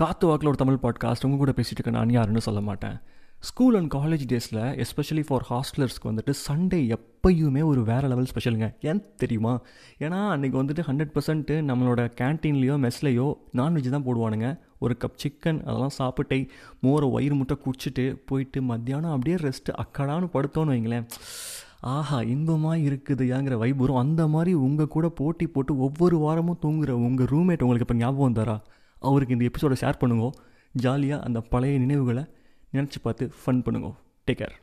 காத்து வாக்கில் ஒரு தமிழ் பாட்காஸ்ட் உங்க கூட பேசிட்டு இருக்க நான் யாருன்னு சொல்ல மாட்டேன். ஸ்கூல் அண்ட் காலேஜ் டேஸில் எஸ்பெஷலி ஃபார் ஹாஸ்டலர்ஸ்க்கு வந்துட்டு சண்டே எப்பயுமே ஒரு வேறு லெவல் ஸ்பெஷலுங்க ஏன் தெரியுமா? ஏன்னா அன்றைக்கி வந்துட்டு ஹண்ட்ரட் பர்சன்ட்டு நம்மளோட கேன்டீன்லேயோ மெஸ்லேயோ நான்வெஜ் தான் போடுவானுங்க. ஒரு கப் சிக்கன் அதெல்லாம் சாப்பிட்டே மோரை வயிறு முட்டை குடிச்சிட்டு போயிட்டு மத்தியானம் அப்படியே ரெஸ்ட்டு அக்கடான்னு படுத்தோன்னு வைங்களேன். ஆஹா இன்பமாக இருக்குது ஏங்கிற அந்த மாதிரி உங்கள் கூட போட்டி போட்டு ஒவ்வொரு வாரமும் தூங்குற உங்கள் ரூம்மேட் உங்களுக்கு இப்போ ஞாபகம் தரா அவருக்கு இந்த எபிசோடை ஷேர் பண்ணுங்க. ஜாலியாக அந்த பழைய நினைவுகளை நினச்சி பார்த்து ஃபன் பண்ணுங்க. Take care